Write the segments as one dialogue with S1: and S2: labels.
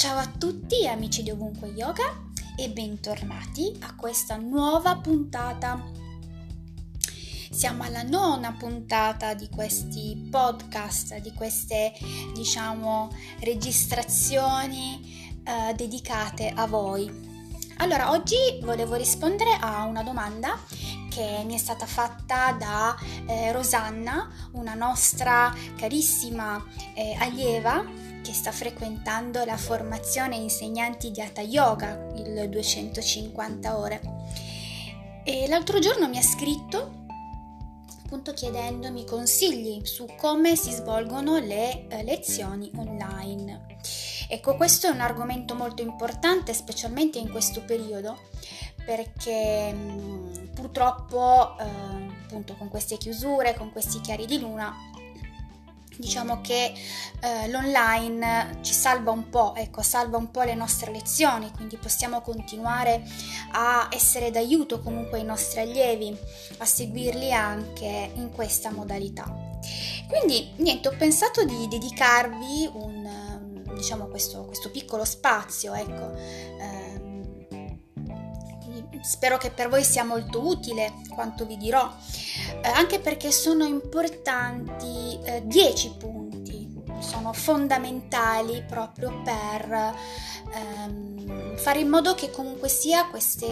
S1: Ciao a tutti amici di Ovunque Yoga e bentornati a questa nuova puntata. Siamo alla nona puntata di questi podcast, di queste diciamo registrazioni eh, dedicate a voi. Allora, oggi volevo rispondere a una domanda che mi è stata fatta da eh, Rosanna, una nostra carissima eh, allieva che sta frequentando la formazione insegnanti di Hatha Yoga, il 250 ore. E l'altro giorno mi ha scritto appunto chiedendomi consigli su come si svolgono le eh, lezioni online. Ecco, questo è un argomento molto importante, specialmente in questo periodo, perché mh, purtroppo eh, appunto con queste chiusure, con questi chiari di luna, diciamo che eh, l'online ci salva un po', ecco, salva un po' le nostre lezioni, quindi possiamo continuare a essere d'aiuto comunque ai nostri allievi, a seguirli anche in questa modalità. Quindi niente, ho pensato di dedicarvi un, diciamo, questo, questo piccolo spazio, ecco. Eh, spero che per voi sia molto utile quanto vi dirò, eh, anche perché sono importanti eh, 10 punti, sono fondamentali proprio per ehm, fare in modo che comunque sia queste,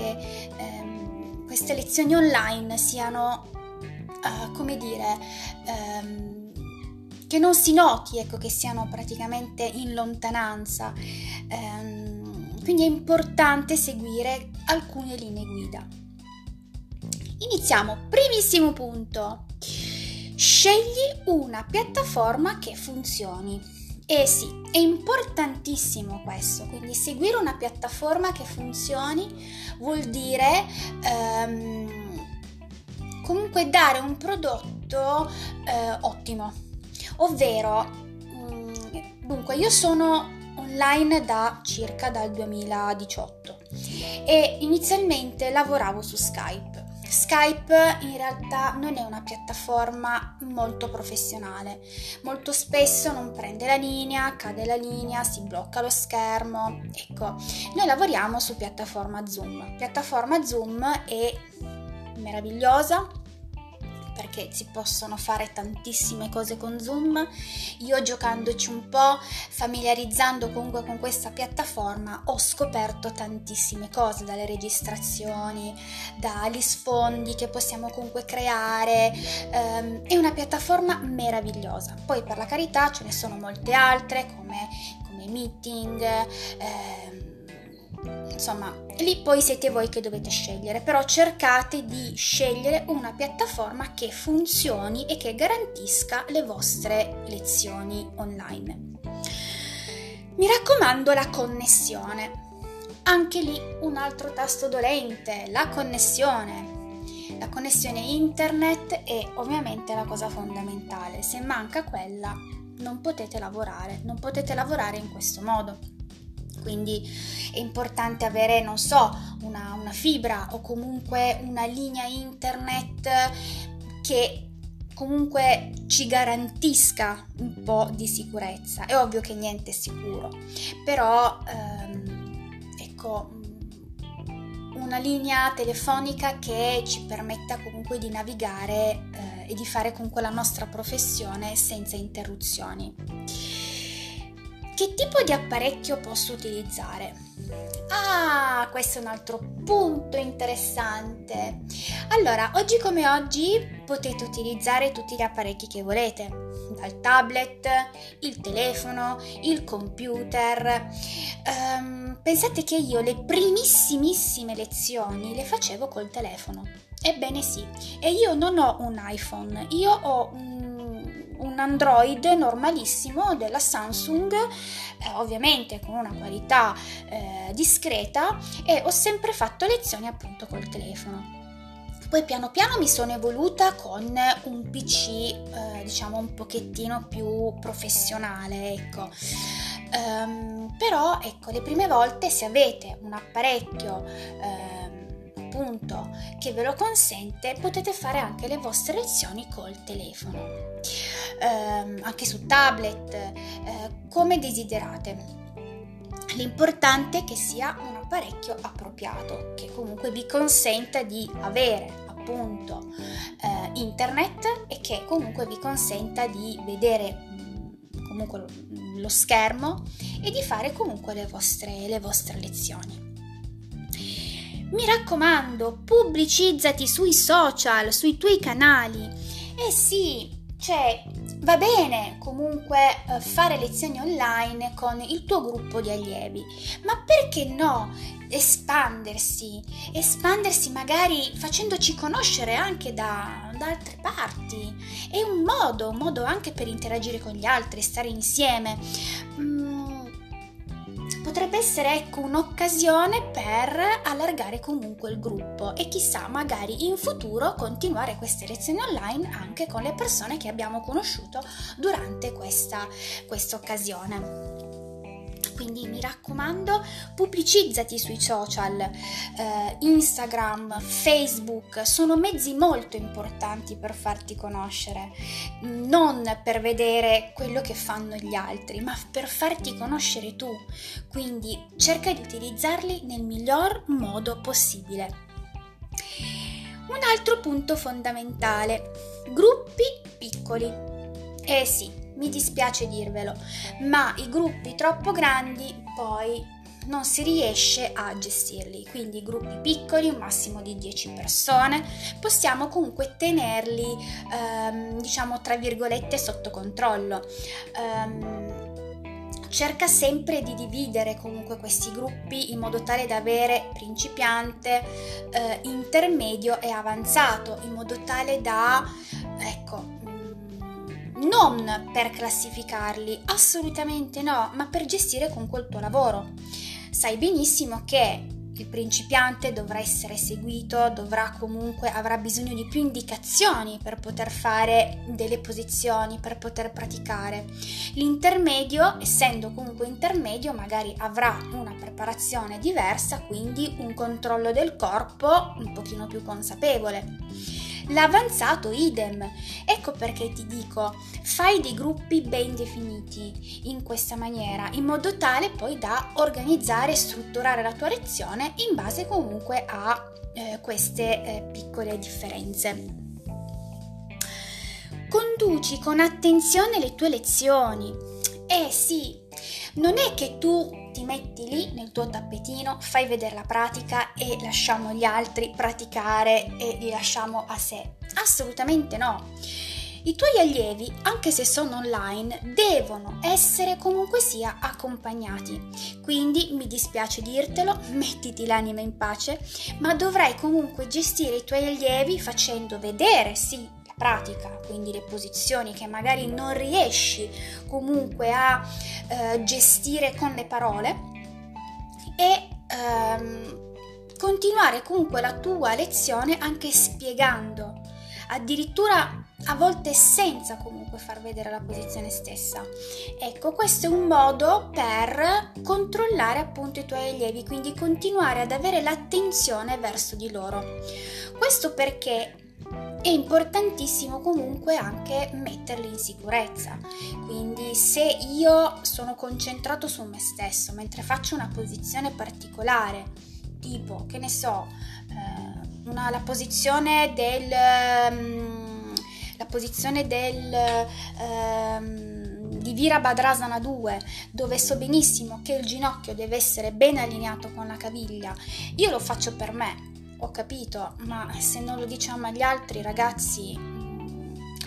S1: ehm, queste lezioni online siano, eh, come dire, ehm, che non si noti, ecco, che siano praticamente in lontananza. Ehm, quindi è importante seguire alcune linee guida. Iniziamo, primissimo punto. Scegli una piattaforma che funzioni. Eh sì, è importantissimo questo, quindi seguire una piattaforma che funzioni vuol dire ehm, comunque dare un prodotto eh, ottimo, ovvero, mh, mm, dunque io sono online da circa dal 2018 e inizialmente lavoravo su Skype. Skype in realtà non è una piattaforma molto professionale, molto spesso non prende la linea, cade la linea, si blocca lo schermo. Ecco, noi lavoriamo su piattaforma Zoom. Piattaforma Zoom è meravigliosa, perché si possono fare tantissime cose con Zoom. Io giocandoci un po', familiarizzando comunque con questa piattaforma, ho scoperto tantissime cose, dalle registrazioni, dagli sfondi che possiamo comunque creare. Um, è una piattaforma meravigliosa. Poi per la carità ce ne sono molte altre come, come meeting. Eh, insomma, lì poi siete voi che dovete scegliere, però cercate di scegliere una piattaforma che funzioni e che garantisca le vostre lezioni online. Mi raccomando la connessione. Anche lì un altro tasto dolente, la connessione. La connessione internet è ovviamente la cosa fondamentale. Se manca quella, non potete lavorare, non potete lavorare in questo modo quindi è importante avere, non so, una, una fibra o comunque una linea internet che comunque ci garantisca un po' di sicurezza. È ovvio che niente è sicuro, però ehm, ecco una linea telefonica che ci permetta comunque di navigare eh, e di fare comunque la nostra professione senza interruzioni. Che tipo di apparecchio posso utilizzare? Ah, questo è un altro punto interessante. Allora, oggi come oggi potete utilizzare tutti gli apparecchi che volete, dal tablet, il telefono, il computer. Um, pensate che io le primissimissime lezioni le facevo col telefono. Ebbene sì, e io non ho un iPhone, io ho un un Android normalissimo della Samsung, eh, ovviamente con una qualità eh, discreta e ho sempre fatto lezioni appunto col telefono. Poi piano piano mi sono evoluta con un PC eh, diciamo un pochettino più professionale, ecco. Um, però ecco, le prime volte se avete un apparecchio eh, appunto che ve lo consente, potete fare anche le vostre lezioni col telefono ehm, anche su tablet, eh, come desiderate. L'importante è che sia un apparecchio appropriato, che comunque vi consenta di avere appunto eh, internet e che comunque vi consenta di vedere mm, comunque lo schermo e di fare comunque le vostre, le vostre lezioni. Mi raccomando, pubblicizzati sui social, sui tuoi canali. Eh sì, cioè, va bene comunque eh, fare lezioni online con il tuo gruppo di allievi, ma perché no espandersi? Espandersi magari facendoci conoscere anche da, da altre parti. È un modo, un modo anche per interagire con gli altri, stare insieme. Potrebbe essere ecco un'occasione per allargare comunque il gruppo e chissà magari in futuro continuare queste lezioni online anche con le persone che abbiamo conosciuto durante questa, questa occasione. Quindi mi raccomando, pubblicizzati sui social, eh, Instagram, Facebook, sono mezzi molto importanti per farti conoscere, non per vedere quello che fanno gli altri, ma per farti conoscere tu. Quindi cerca di utilizzarli nel miglior modo possibile. Un altro punto fondamentale, gruppi piccoli. Eh sì, mi dispiace dirvelo, ma i gruppi troppo grandi poi non si riesce a gestirli, quindi gruppi piccoli, un massimo di 10 persone, possiamo comunque tenerli, ehm, diciamo, tra virgolette, sotto controllo. Um, cerca sempre di dividere comunque questi gruppi in modo tale da avere principiante, eh, intermedio e avanzato, in modo tale da, ecco, non per classificarli, assolutamente no, ma per gestire comunque il tuo lavoro. Sai benissimo che il principiante dovrà essere seguito, dovrà comunque avrà bisogno di più indicazioni per poter fare delle posizioni, per poter praticare. L'intermedio, essendo comunque intermedio, magari avrà una preparazione diversa, quindi un controllo del corpo un pochino più consapevole. L'avanzato idem. Ecco perché ti dico, fai dei gruppi ben definiti in questa maniera, in modo tale poi da organizzare e strutturare la tua lezione in base comunque a eh, queste eh, piccole differenze. Conduci con attenzione le tue lezioni. Eh sì, non è che tu ti metti lì nel tuo tappetino, fai vedere la pratica e lasciamo gli altri praticare e li lasciamo a sé. Assolutamente no. I tuoi allievi, anche se sono online, devono essere comunque sia accompagnati. Quindi mi dispiace dirtelo, mettiti l'anima in pace, ma dovrai comunque gestire i tuoi allievi facendo vedere, sì, pratica, quindi le posizioni che magari non riesci comunque a eh, gestire con le parole e ehm, continuare comunque la tua lezione anche spiegando, addirittura a volte senza comunque far vedere la posizione stessa. Ecco, questo è un modo per controllare appunto i tuoi allievi, quindi continuare ad avere l'attenzione verso di loro. Questo perché è importantissimo comunque anche metterli in sicurezza. Quindi se io sono concentrato su me stesso mentre faccio una posizione particolare, tipo, che ne so, eh, una, la posizione del... Um, la posizione del... Um, di Virabhadrasana 2, dove so benissimo che il ginocchio deve essere ben allineato con la caviglia, io lo faccio per me, ho capito, ma se non lo diciamo agli altri ragazzi,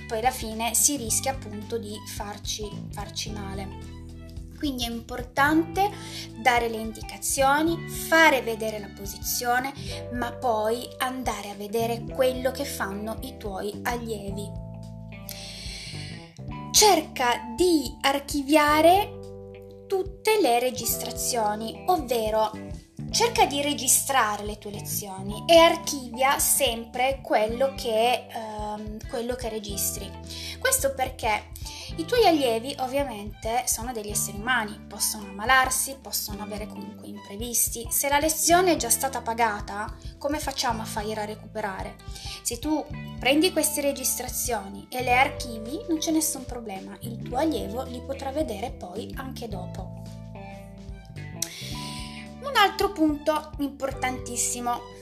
S1: poi alla fine si rischia appunto di farci, farci male. Quindi è importante dare le indicazioni, fare vedere la posizione, ma poi andare a vedere quello che fanno i tuoi allievi. Cerca di archiviare tutte le registrazioni, ovvero cerca di registrare le tue lezioni e archivia sempre quello che, ehm, quello che registri. Questo perché i tuoi allievi ovviamente sono degli esseri umani, possono ammalarsi, possono avere comunque imprevisti. Se la lezione è già stata pagata, come facciamo a farla recuperare? Se tu prendi queste registrazioni e le archivi, non c'è nessun problema, il tuo allievo li potrà vedere poi anche dopo. Altro punto importantissimo.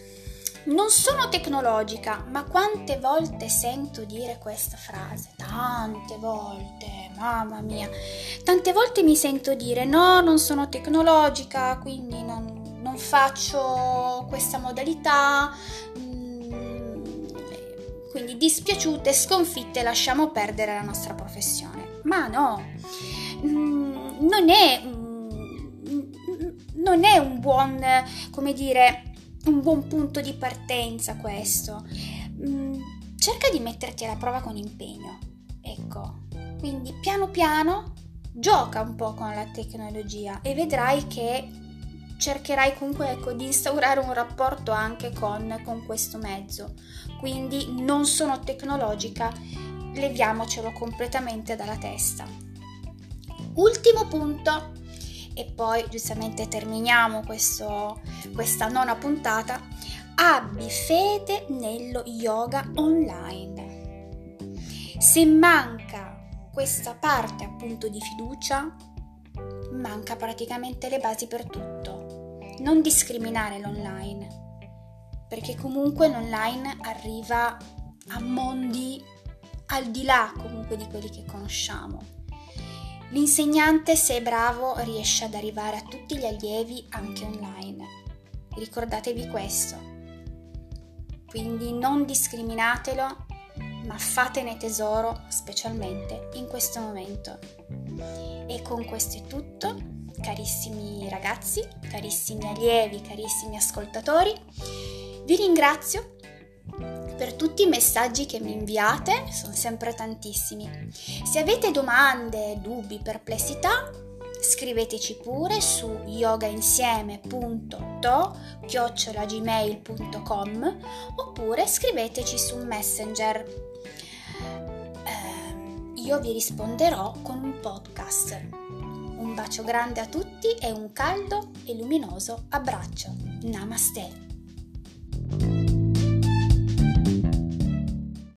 S1: Non sono tecnologica, ma quante volte sento dire questa frase? Tante volte, mamma mia. Tante volte mi sento dire no, non sono tecnologica, quindi non, non faccio questa modalità. Mm, quindi dispiaciute, sconfitte, lasciamo perdere la nostra professione. Ma no, mm, non è, non è un buon, come dire, un buon punto di partenza questo. Mm, cerca di metterti alla prova con impegno. Ecco, quindi piano piano gioca un po' con la tecnologia e vedrai che cercherai comunque ecco, di instaurare un rapporto anche con, con questo mezzo. Quindi non sono tecnologica, leviamocelo completamente dalla testa. Ultimo punto, e poi giustamente terminiamo questo, questa nona puntata, abbi fede nello yoga online. Se manca questa parte appunto di fiducia, manca praticamente le basi per tutto. Non discriminare l'online, perché comunque l'online arriva a mondi al di là comunque di quelli che conosciamo L'insegnante, se è bravo, riesce ad arrivare a tutti gli allievi anche online. Ricordatevi questo. Quindi non discriminatelo, ma fatene tesoro, specialmente in questo momento. E con questo è tutto, carissimi ragazzi, carissimi allievi, carissimi ascoltatori. Vi ringrazio per tutti i messaggi che mi inviate, sono sempre tantissimi. Se avete domande, dubbi, perplessità, scriveteci pure su yogainsieme.to chiocciolagmail.com oppure scriveteci su Messenger. Eh, io vi risponderò con un podcast. Un bacio grande a tutti e un caldo e luminoso abbraccio. Namaste.